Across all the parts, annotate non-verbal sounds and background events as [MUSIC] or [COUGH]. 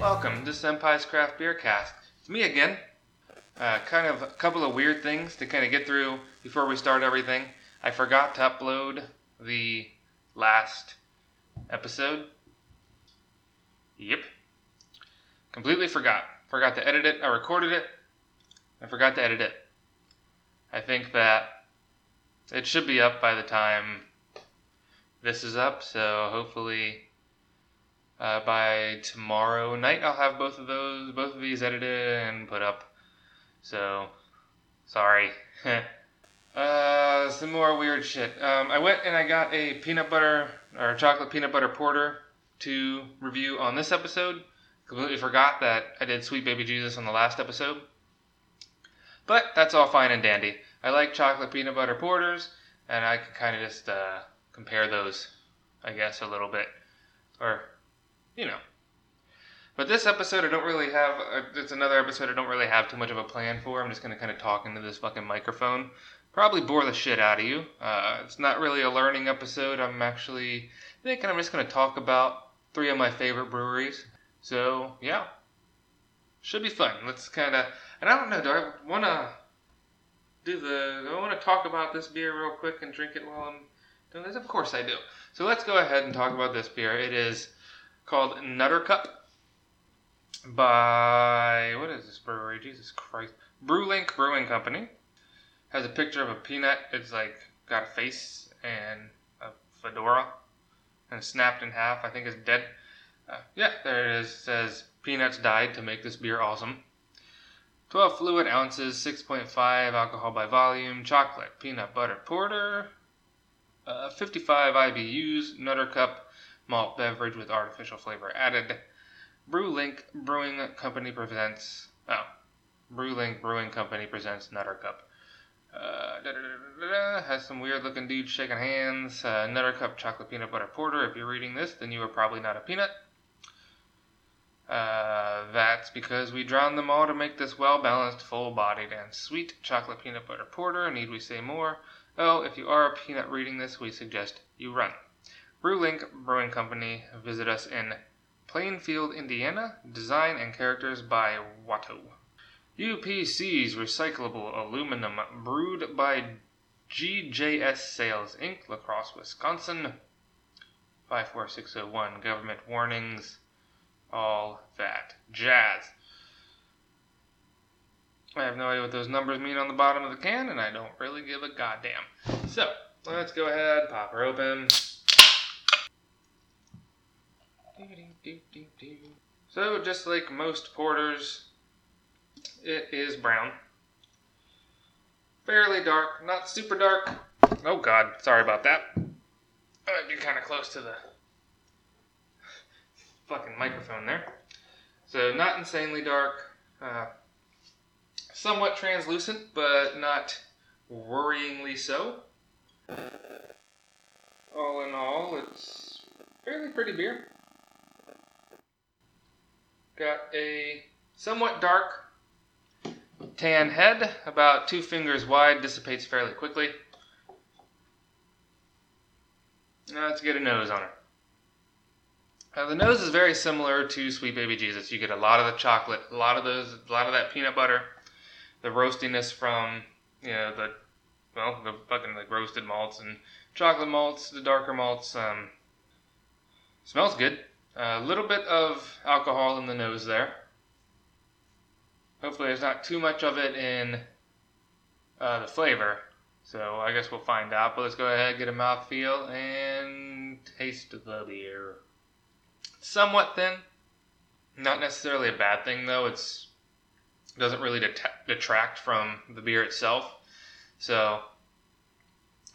Welcome to Senpai's Craft Beer Cast. It's me again. Uh, kind of a couple of weird things to kind of get through before we start everything. I forgot to upload the last episode. Yep. Completely forgot. Forgot to edit it. I recorded it. I forgot to edit it. I think that it should be up by the time this is up, so hopefully uh, by tomorrow night I'll have both of those, both of these edited and put up. So, sorry. [LAUGHS] uh, some more weird shit. Um, I went and I got a peanut butter or chocolate peanut butter porter to review on this episode. Completely forgot that I did Sweet Baby Jesus on the last episode. But that's all fine and dandy. I like chocolate peanut butter porters, and I can kind of just uh, compare those, I guess, a little bit. Or, you know. But this episode, I don't really have. Uh, it's another episode I don't really have too much of a plan for. I'm just to kind of talk into this fucking microphone. Probably bore the shit out of you. Uh, it's not really a learning episode. I'm actually thinking I'm just to talk about three of my favorite breweries. So, yeah. Should be fun. Let's kind of. And I don't know, do I want to do the. Do I want to talk about this beer real quick and drink it while I'm doing this? Of course I do. So let's go ahead and talk about this beer. It is called Nutter Cup by. What is this brewery? Jesus Christ. Brewlink Brewing Company. Has a picture of a peanut. It's like got a face and a fedora and snapped in half. I think it's dead. Uh, yeah, there it is. It says peanuts died to make this beer awesome. 12 fluid ounces, 6.5 alcohol by volume, chocolate, peanut butter porter, uh, 55 IBUs, Nutter Cup, malt beverage with artificial flavor added. Brewlink Brewing Company presents. Oh, Brewlink Brewing Company presents Nutter Cup. Uh, has some weird looking dudes shaking hands. Uh, Nutter Cup chocolate peanut butter porter. If you're reading this, then you are probably not a peanut. Uh, that's because we drowned them all to make this well balanced, full bodied, and sweet chocolate peanut butter porter. Need we say more? Oh, if you are a peanut reading this, we suggest you run. Brewlink Brewing Company. Visit us in Plainfield, Indiana. Design and characters by Watto. UPC's recyclable aluminum, brewed by GJS Sales Inc., La Crosse, Wisconsin. 54601, government warnings, all that jazz. I have no idea what those numbers mean on the bottom of the can, and I don't really give a goddamn. So, let's go ahead, pop her open. So, just like most porters, it is brown. Fairly dark, not super dark. Oh god, sorry about that. I might be kind of close to the fucking microphone there. So, not insanely dark. Uh, somewhat translucent, but not worryingly so. All in all, it's fairly pretty beer. Got a somewhat dark tan head, about two fingers wide, dissipates fairly quickly. Now let's get a nose on her. Uh, the nose is very similar to Sweet Baby Jesus. You get a lot of the chocolate, a lot of those, a lot of that peanut butter, the roastiness from you know the well the fucking like roasted malts and chocolate malts, the darker malts. Um, smells good. A little bit of alcohol in the nose there. Hopefully, there's not too much of it in uh, the flavor. So I guess we'll find out. But let's go ahead, get a mouthfeel, and taste the beer. Somewhat thin. Not necessarily a bad thing though. It's doesn't really det- detract from the beer itself. So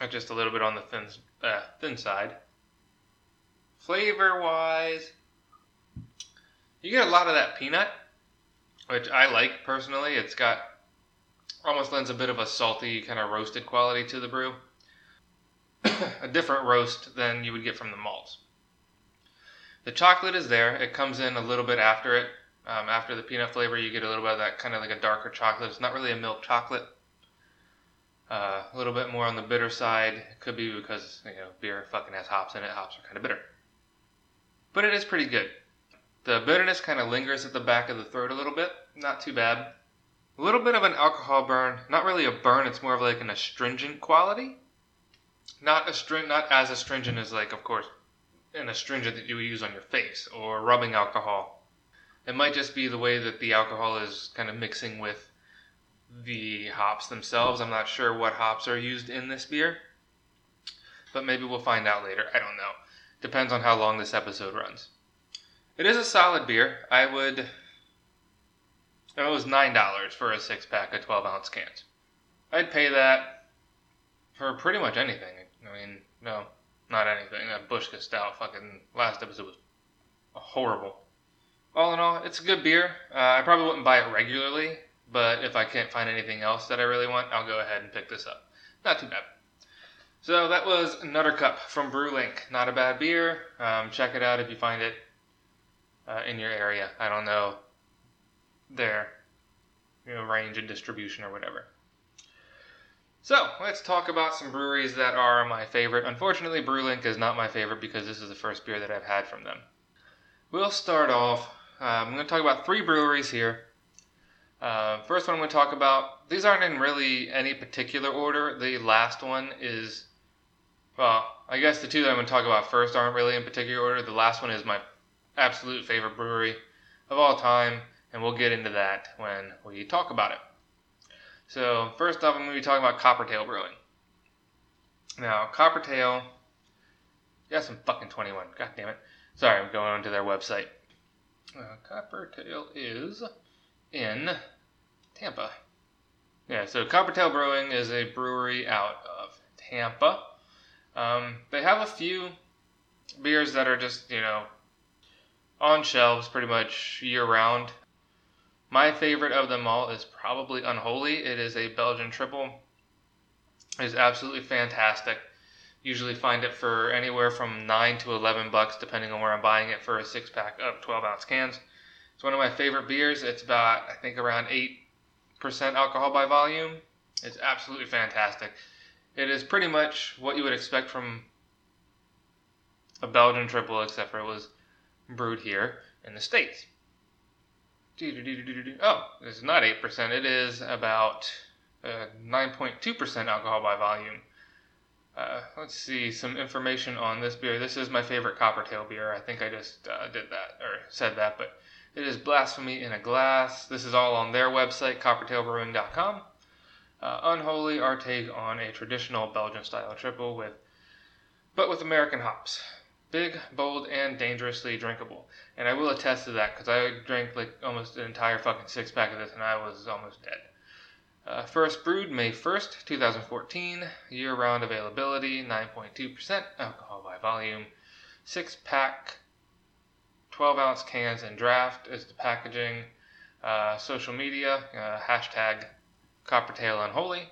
just a little bit on the thin uh, thin side. Flavor wise, you get a lot of that peanut, which I like personally. It's got almost lends a bit of a salty kind of roasted quality to the brew. [COUGHS] a different roast than you would get from the malts. The chocolate is there. It comes in a little bit after it. Um, after the peanut flavor, you get a little bit of that kind of like a darker chocolate. It's not really a milk chocolate. Uh, a little bit more on the bitter side. It could be because you know beer fucking has hops in it. Hops are kind of bitter, but it is pretty good. The bitterness kind of lingers at the back of the throat a little bit. Not too bad. A little bit of an alcohol burn. Not really a burn. It's more of like an astringent quality. Not astringent, not as astringent as like, of course, an astringent that you would use on your face or rubbing alcohol. It might just be the way that the alcohol is kind of mixing with the hops themselves. I'm not sure what hops are used in this beer, but maybe we'll find out later. I don't know. Depends on how long this episode runs. It is a solid beer. I would. It was nine dollars for a six pack of twelve ounce cans. I'd pay that for pretty much anything. I mean, no, not anything. That Bushka fucking last episode was horrible. All in all, it's a good beer. Uh, I probably wouldn't buy it regularly, but if I can't find anything else that I really want, I'll go ahead and pick this up. Not too bad. So that was Nutter Cup from Brewlink. Not a bad beer. Um, check it out if you find it uh, in your area. I don't know their you know, range and distribution or whatever. So let's talk about some breweries that are my favorite. Unfortunately, Brewlink is not my favorite because this is the first beer that I've had from them. We'll start off. Uh, I'm going to talk about three breweries here. Uh, first one I'm going to talk about. These aren't in really any particular order. The last one is, well, I guess the two that I'm going to talk about first aren't really in particular order. The last one is my absolute favorite brewery of all time, and we'll get into that when we talk about it. So, first off, I'm going to be talking about Coppertail Brewing. Now, Coppertail, yeah, some fucking 21. God damn it. Sorry, I'm going onto their website. Uh, Coppertail is in Tampa. Yeah, so Coppertail Brewing is a brewery out of Tampa. Um, they have a few beers that are just, you know, on shelves pretty much year round. My favorite of them all is probably Unholy. It is a Belgian triple. It is absolutely fantastic. Usually find it for anywhere from 9 to 11 bucks depending on where I'm buying it for a six pack of 12 ounce cans. It's one of my favorite beers. It's about, I think, around 8% alcohol by volume. It's absolutely fantastic. It is pretty much what you would expect from a Belgian triple, except for it was brewed here in the States. Oh, it's not 8%. It is about uh, 9.2% alcohol by volume. Uh, let's see some information on this beer. This is my favorite Coppertail beer. I think I just uh, did that or said that, but it is Blasphemy in a Glass. This is all on their website, coppertailbrewing.com. Uh, Unholy, take on a traditional Belgian style triple with, but with American hops. Big, bold, and dangerously drinkable. And I will attest to that because I drank like almost an entire fucking six pack of this and I was almost dead. Uh, first brewed May 1st, 2014. Year round availability 9.2% alcohol by volume. Six pack 12 ounce cans and draft is the packaging. Uh, social media, uh, hashtag Coppertail Unholy.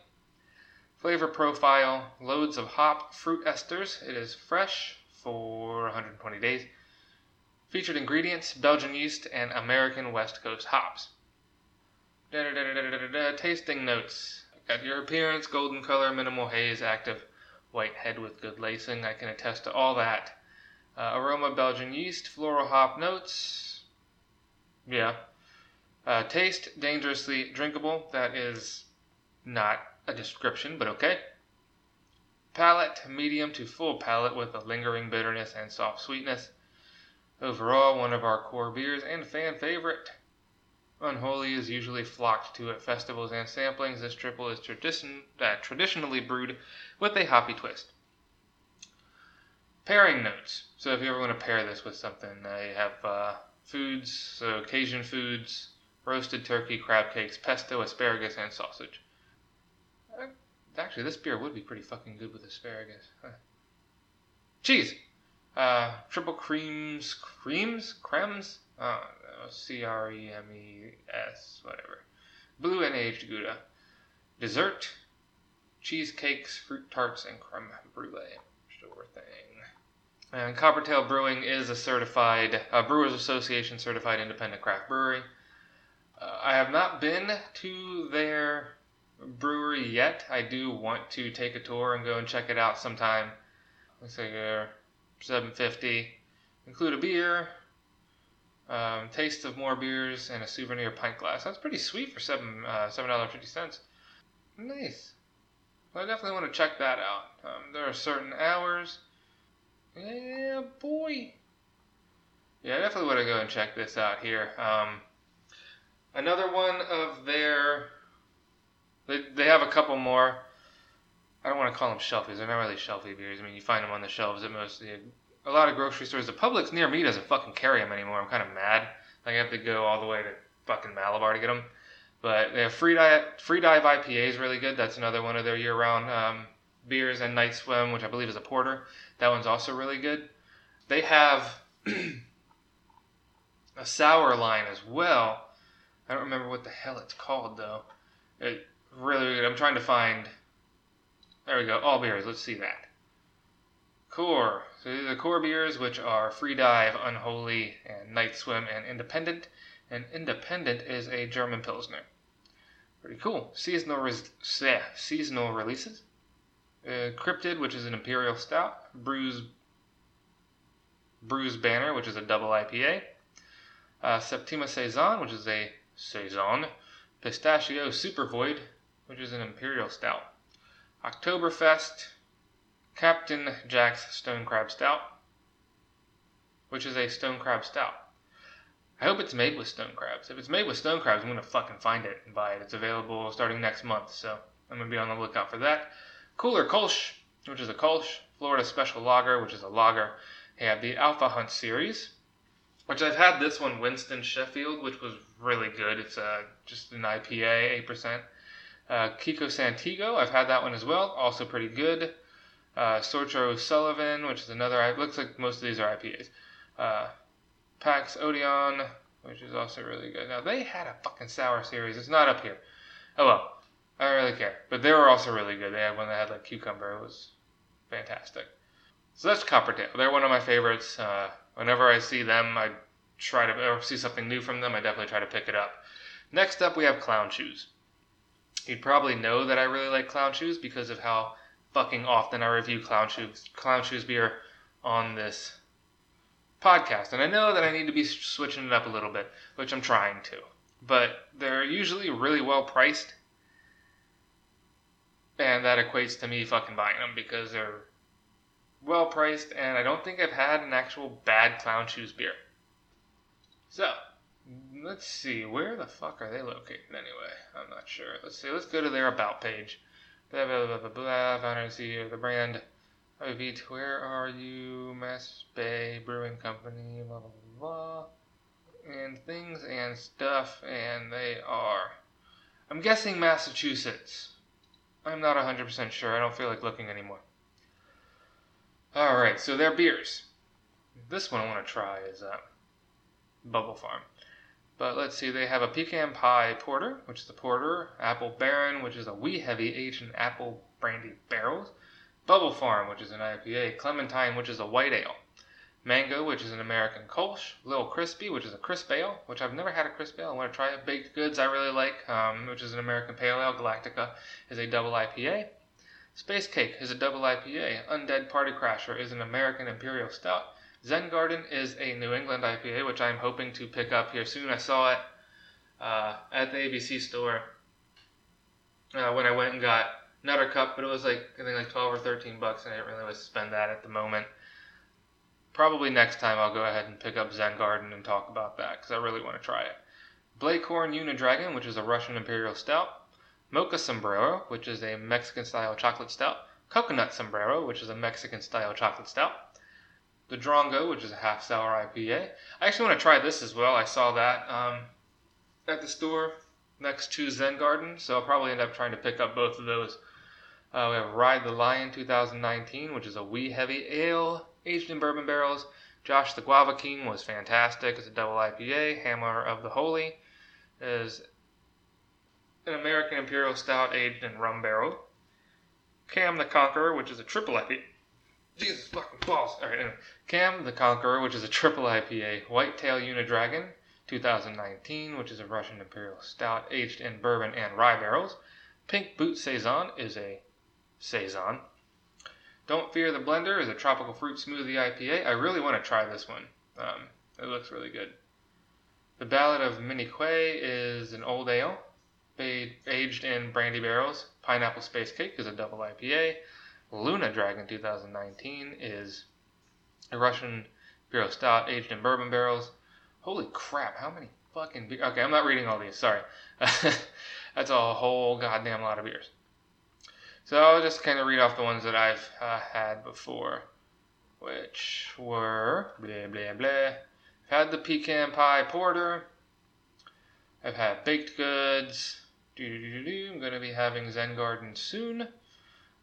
Flavor profile, loads of hop fruit esters. It is fresh for 120 days. Featured ingredients, Belgian yeast and American West Coast hops. Tasting notes. Got your appearance, golden color, minimal haze, active white head with good lacing. I can attest to all that. Uh, aroma Belgian yeast, floral hop notes. Yeah. Uh, taste dangerously drinkable. That is not a description, but okay. Palate medium to full palate with a lingering bitterness and soft sweetness. Overall, one of our core beers and fan favorite. Unholy is usually flocked to at festivals and samplings. This triple is tradition, uh, traditionally brewed with a hoppy twist. Pairing notes. So if you ever want to pair this with something, I have uh, foods, so Cajun foods, roasted turkey, crab cakes, pesto, asparagus, and sausage. Uh, actually, this beer would be pretty fucking good with asparagus. Huh. Cheese. Uh, triple creams, creams, cremes, uh, C R E M E S, whatever. Blue and aged Gouda. Dessert, cheesecakes, fruit tarts, and creme brulee. Sure thing. And Coppertail Brewing is a certified uh, Brewers Association certified independent craft brewery. Uh, I have not been to their brewery yet. I do want to take a tour and go and check it out sometime. Looks like uh, 750. Include a beer. Um, taste of more beers and a souvenir pint glass. That's pretty sweet for seven uh, seven dollars fifty cents. Nice. Well, I definitely want to check that out. Um, there are certain hours. Yeah, boy. Yeah, I definitely want to go and check this out here. Um, another one of their. They, they have a couple more. I don't want to call them shelfies. They're not really shelfie beers. I mean, you find them on the shelves at most a lot of grocery stores. The Publix near me doesn't fucking carry them anymore. I'm kind of mad. I have to go all the way to fucking Malabar to get them. But they have free dive, free dive IPA is really good. That's another one of their year-round um, beers, and Night Swim, which I believe is a porter. That one's also really good. They have [CLEARS THROAT] a sour line as well. I don't remember what the hell it's called though. It really good. I'm trying to find. There we go. All beers. Let's see that. Core. So these are the core beers, which are Free Dive, Unholy, and Night Swim, and Independent. And Independent is a German Pilsner. Pretty cool. Seasonal, res- seasonal releases. Uh, Cryptid, which is an Imperial Stout. Bruise, Bruise Banner, which is a double IPA. Uh, Septima Saison, which is a Saison. Pistachio Super Void, which is an Imperial Stout. Oktoberfest, Captain Jack's Stone Crab Stout, which is a stone crab stout. I hope it's made with stone crabs. If it's made with stone crabs, I'm gonna fucking find it and buy it. It's available starting next month, so I'm gonna be on the lookout for that. Cooler Kolsch, which is a Kolsch. Florida Special Lager, which is a lager. They have the Alpha Hunt series, which I've had this one, Winston Sheffield, which was really good. It's uh, just an IPA, 8%. Uh, Kiko Santiago, I've had that one as well, also pretty good uh, Sorcho Sullivan, which is another. It looks like most of these are IPAs. Uh, Pax Odeon, which is also really good. Now they had a fucking sour series. It's not up here. Oh well, I don't really care. But they were also really good. They had one that had like cucumber. It was fantastic. So that's Coppertail. They're one of my favorites. Uh, whenever I see them, I try to or see something new from them. I definitely try to pick it up. Next up, we have Clown Shoes. You'd probably know that I really like Clown Shoes because of how fucking often I review clown shoes clown shoes beer on this podcast, and I know that I need to be switching it up a little bit, which I'm trying to. But they're usually really well priced, and that equates to me fucking buying them because they're well priced, and I don't think I've had an actual bad clown shoes beer. So, let's see, where the fuck are they located anyway? I'm not sure. Let's see, let's go to their about page blah blah blah blah blah. Found and see the brand. Avit, where are you? Mass Bay Brewing Company. Blah blah blah. And things and stuff, and they are. I'm guessing Massachusetts. I'm not 100% sure. I don't feel like looking anymore. Alright, so their beers. This one I want to try is uh, Bubble Farm. But let's see, they have a pecan pie porter, which is a porter, apple baron, which is a wee heavy aged in apple brandy barrels, bubble farm, which is an IPA, clementine, which is a white ale, mango, which is an American Kolsch, little crispy, which is a crisp ale, which I've never had a crisp ale. I want to try it. Baked goods I really like, um, which is an American pale ale. Galactica is a double IPA. Space Cake is a double IPA. Undead Party Crasher is an American Imperial Stout. Zen Garden is a New England IPA, which I'm hoping to pick up here soon. I saw it uh, at the ABC store uh, when I went and got Nutter Cup, but it was like I think like 12 or 13 bucks, and I didn't really want to spend that at the moment. Probably next time I'll go ahead and pick up Zen Garden and talk about that because I really want to try it. Blaecorn Unidragon, which is a Russian Imperial Stout. Mocha Sombrero, which is a Mexican style chocolate stout. Coconut Sombrero, which is a Mexican style chocolate stout the Drongo, which is a half sour IPA. I actually want to try this as well. I saw that um, at the store next to Zen Garden, so I'll probably end up trying to pick up both of those. Uh, we have Ride the Lion 2019, which is a wee heavy ale aged in bourbon barrels. Josh the Guava King was fantastic. It's a double IPA. Hammer of the Holy is an American Imperial Stout aged in rum barrel. Cam the Conqueror, which is a triple IPA. Jesus fucking balls. All right. Cam the Conqueror, which is a triple IPA. Whitetail Unidragon, 2019, which is a Russian Imperial Stout aged in bourbon and rye barrels. Pink Boot Saison is a Saison. Don't Fear the Blender is a tropical fruit smoothie IPA. I really want to try this one. Um, it looks really good. The Ballad of Minnie Quay is an old ale, aged in brandy barrels. Pineapple Space Cake is a double IPA. Luna Dragon 2019 is a Russian Imperial Stout aged in bourbon barrels. Holy crap, how many fucking beers? Okay, I'm not reading all these, sorry. [LAUGHS] That's a whole goddamn lot of beers. So I'll just kind of read off the ones that I've uh, had before, which were blah blah blah. I've had the pecan pie porter. I've had baked goods. I'm going to be having Zen Garden soon.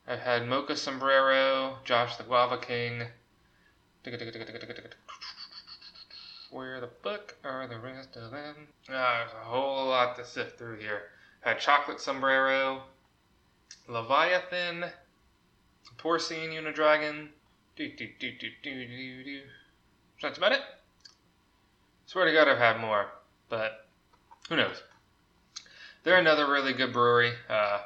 I've had Mocha Sombrero, Josh the Guava King. Where the fuck are the rest of them? Ah, there's a whole lot to sift through here. Had Chocolate Sombrero, Leviathan, Porcine Unidragon. That's about it. Swear to God, I've had more, but who knows? They're another really good brewery. Uh,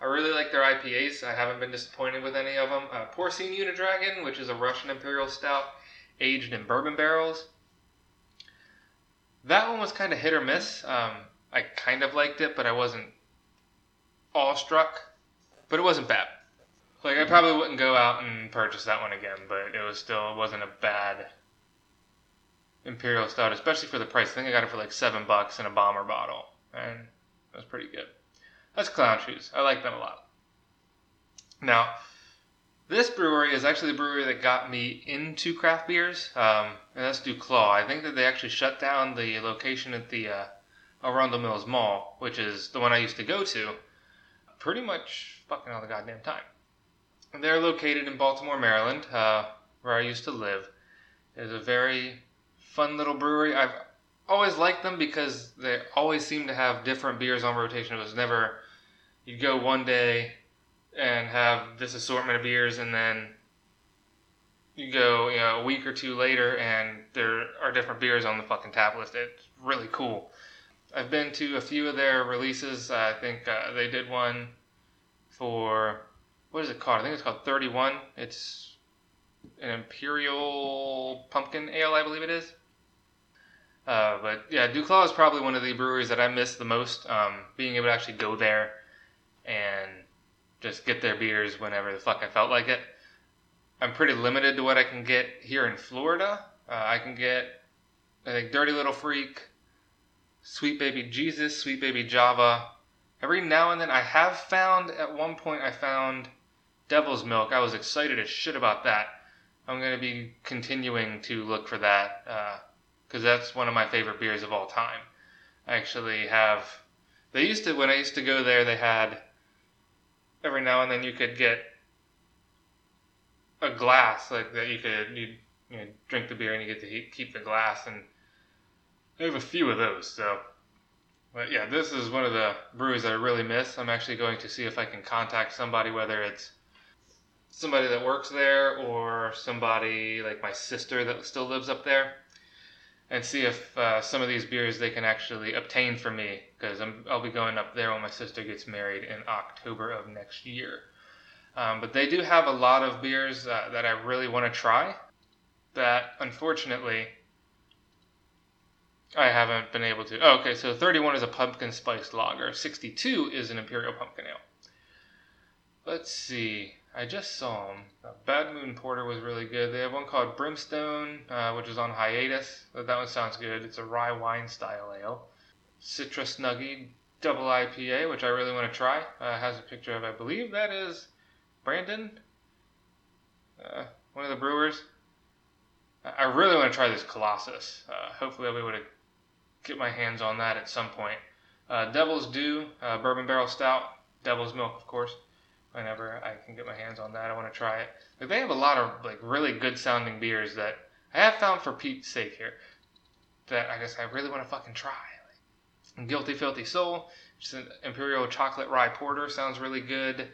I really like their IPAs. I haven't been disappointed with any of them. Uh, Porcine Unidragon, which is a Russian Imperial Stout aged in bourbon barrels. That one was kind of hit or miss. Um, I kind of liked it, but I wasn't awestruck. But it wasn't bad. Like I probably wouldn't go out and purchase that one again, but it was still it wasn't a bad Imperial Stout, especially for the price. I think I got it for like seven bucks in a bomber bottle, and was pretty good. That's Clown Shoes. I like them a lot. Now, this brewery is actually the brewery that got me into craft beers, um, and that's Duclaw. I think that they actually shut down the location at the uh, Arundel Mills Mall, which is the one I used to go to, pretty much fucking all the goddamn time. They're located in Baltimore, Maryland, uh, where I used to live. It's a very fun little brewery. I've always liked them because they always seem to have different beers on rotation. It was never you'd go one day and have this assortment of beers, and then you go you know a week or two later, and there are different beers on the fucking tap list. It's really cool. I've been to a few of their releases. I think uh, they did one for what is it called? I think it's called 31. It's an imperial pumpkin ale, I believe it is. Uh, but yeah, Duclaw is probably one of the breweries that I miss the most. Um, being able to actually go there and just get their beers whenever the fuck I felt like it. I'm pretty limited to what I can get here in Florida. Uh, I can get, I think, Dirty Little Freak, Sweet Baby Jesus, Sweet Baby Java. Every now and then, I have found at one point, I found Devil's Milk. I was excited as shit about that. I'm going to be continuing to look for that. Uh, because that's one of my favorite beers of all time. I actually have. They used to when I used to go there. They had every now and then you could get a glass like that. You could you you know, drink the beer and you get to keep the glass, and I have a few of those. So, but yeah, this is one of the breweries I really miss. I'm actually going to see if I can contact somebody, whether it's somebody that works there or somebody like my sister that still lives up there and see if uh, some of these beers they can actually obtain for me because I'll be going up there when my sister gets married in October of next year. Um, but they do have a lot of beers uh, that I really want to try that unfortunately I haven't been able to. Oh, okay, so 31 is a pumpkin spice lager, 62 is an imperial pumpkin ale. Let's see. I just saw them. Uh, Bad Moon Porter was really good. They have one called Brimstone, uh, which is on hiatus. That one sounds good. It's a rye wine style ale. Citrus Snuggie Double IPA, which I really want to try. Uh, has a picture of, I believe that is Brandon, uh, one of the brewers. I really want to try this Colossus. Uh, hopefully, I'll be able to get my hands on that at some point. Devil's Due Bourbon Barrel Stout. Devil's Milk, of course whenever I can get my hands on that. I want to try it. Like they have a lot of like really good sounding beers that I have found for Pete's sake here that I guess I really want to fucking try. Like Guilty Filthy Soul, just an Imperial Chocolate Rye Porter sounds really good.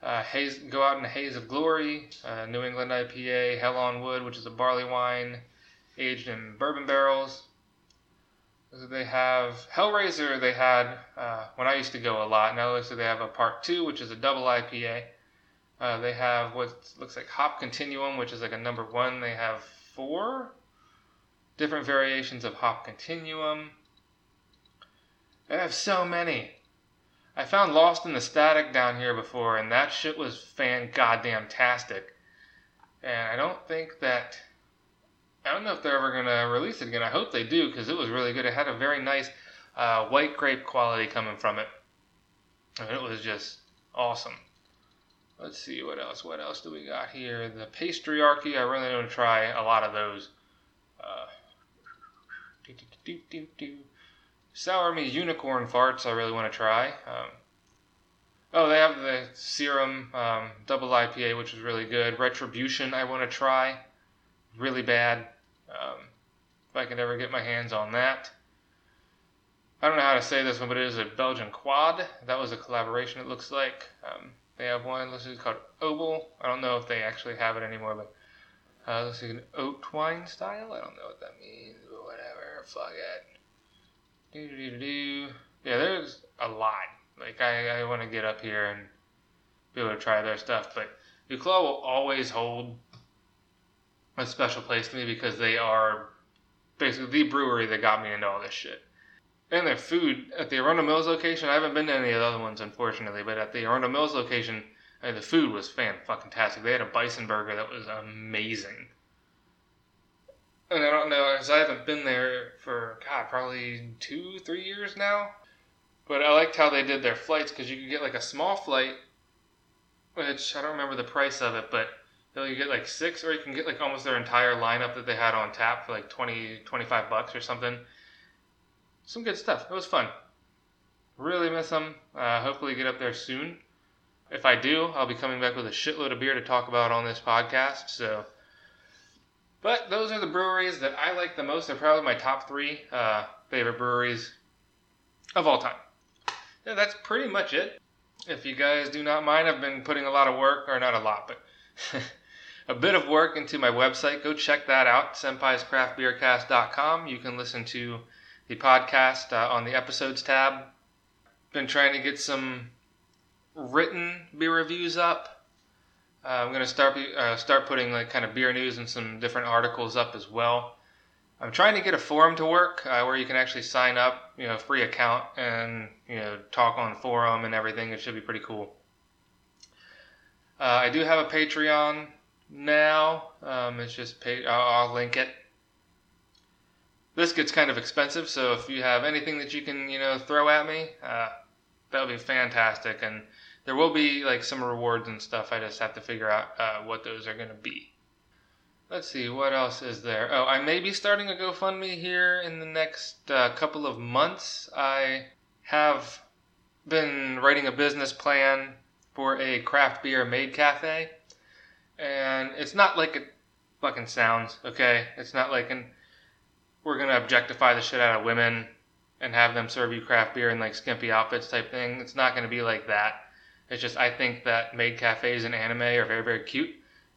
Uh, haze, go out in a haze of glory. Uh, New England IPA, Hell on Wood, which is a barley wine aged in bourbon barrels. They have Hellraiser. They had uh, when I used to go a lot. Now they have a part two, which is a double IPA. Uh, they have what looks like Hop Continuum, which is like a number one. They have four different variations of Hop Continuum. They have so many. I found Lost in the Static down here before, and that shit was fan goddamn tastic. And I don't think that. I don't know if they're ever gonna release it again. I hope they do because it was really good. It had a very nice uh, white grape quality coming from it, and it was just awesome. Let's see what else. What else do we got here? The pastryarchy. I really to try a lot of those. Uh, Sour me unicorn farts. I really want to try. Um, oh, they have the serum um, double IPA, which is really good. Retribution. I want to try. Really bad. Um, if I can ever get my hands on that. I don't know how to say this one, but it is a Belgian quad. That was a collaboration. It looks like. Um, they have one listed called Obel. I don't know if they actually have it anymore, but uh, see, an oat wine style. I don't know what that means, but whatever. Fuck it. Do do do do. Yeah, there's a lot. Like I, I want to get up here and be able to try their stuff, but Duclaw will always hold a special place to me because they are basically the brewery that got me into all this shit and their food at the Arundel Mills location. I haven't been to any of the other ones, unfortunately, but at the Arundel Mills location, uh, the food was fan fucking tastic. They had a bison burger that was amazing. And I don't know, as I haven't been there for God, probably two, three years now. But I liked how they did their flights because you could get like a small flight, which I don't remember the price of it, but you get like six, or you can get like almost their entire lineup that they had on tap for like 20, 25 bucks or something some good stuff. It was fun. Really miss them. Uh, hopefully, get up there soon. If I do, I'll be coming back with a shitload of beer to talk about on this podcast. So, but those are the breweries that I like the most. They're probably my top three uh, favorite breweries of all time. Yeah, that's pretty much it. If you guys do not mind, I've been putting a lot of work, or not a lot, but [LAUGHS] a bit of work into my website. Go check that out, senpaiscraftbeercast.com. You can listen to the podcast uh, on the episodes tab. Been trying to get some written beer reviews up. Uh, I'm gonna start uh, start putting like kind of beer news and some different articles up as well. I'm trying to get a forum to work uh, where you can actually sign up, you know, free account and you know talk on forum and everything. It should be pretty cool. Uh, I do have a Patreon now. Um, it's just pay- I'll, I'll link it this gets kind of expensive, so if you have anything that you can, you know, throw at me, uh, that would be fantastic. And there will be like some rewards and stuff. I just have to figure out uh, what those are going to be. Let's see, what else is there? Oh, I may be starting a GoFundMe here in the next uh, couple of months. I have been writing a business plan for a craft beer maid cafe, and it's not like it fucking sounds, okay? It's not like an we're gonna objectify the shit out of women and have them serve you craft beer in like skimpy outfits type thing. It's not gonna be like that. It's just I think that maid cafes in anime are very very cute,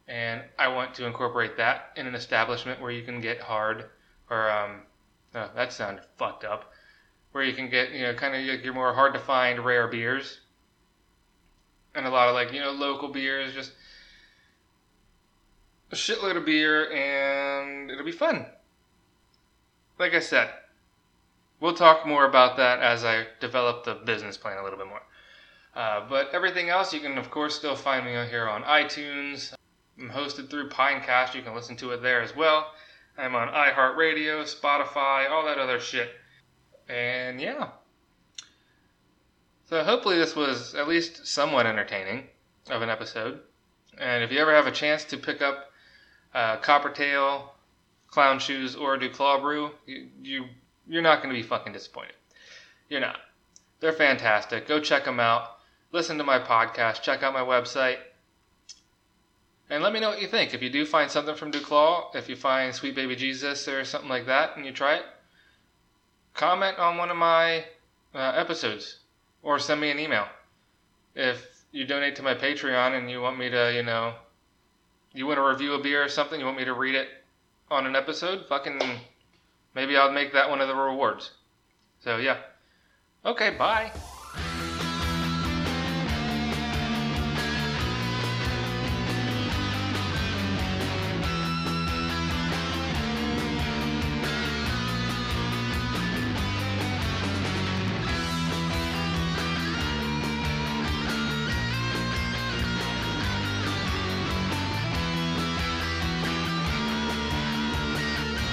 and I want to incorporate that in an establishment where you can get hard or um, oh, that sounded fucked up. Where you can get you know kind of your more hard to find rare beers, and a lot of like you know local beers, just a shitload of beer, and it'll be fun like I said, we'll talk more about that as I develop the business plan a little bit more. Uh, but everything else, you can of course still find me here on iTunes. I'm hosted through Pinecast. You can listen to it there as well. I'm on iHeartRadio, Spotify, all that other shit. And yeah. So hopefully this was at least somewhat entertaining of an episode. And if you ever have a chance to pick up uh, Coppertail clown shoes or Duclaw brew, you, you you're not going to be fucking disappointed. You're not. They're fantastic. Go check them out. Listen to my podcast. Check out my website. And let me know what you think. If you do find something from Duclaw, if you find Sweet Baby Jesus or something like that and you try it, comment on one of my uh, episodes or send me an email. If you donate to my Patreon and you want me to, you know, you want to review a beer or something, you want me to read it on an episode, fucking maybe I'll make that one of the rewards. So yeah. Okay, bye.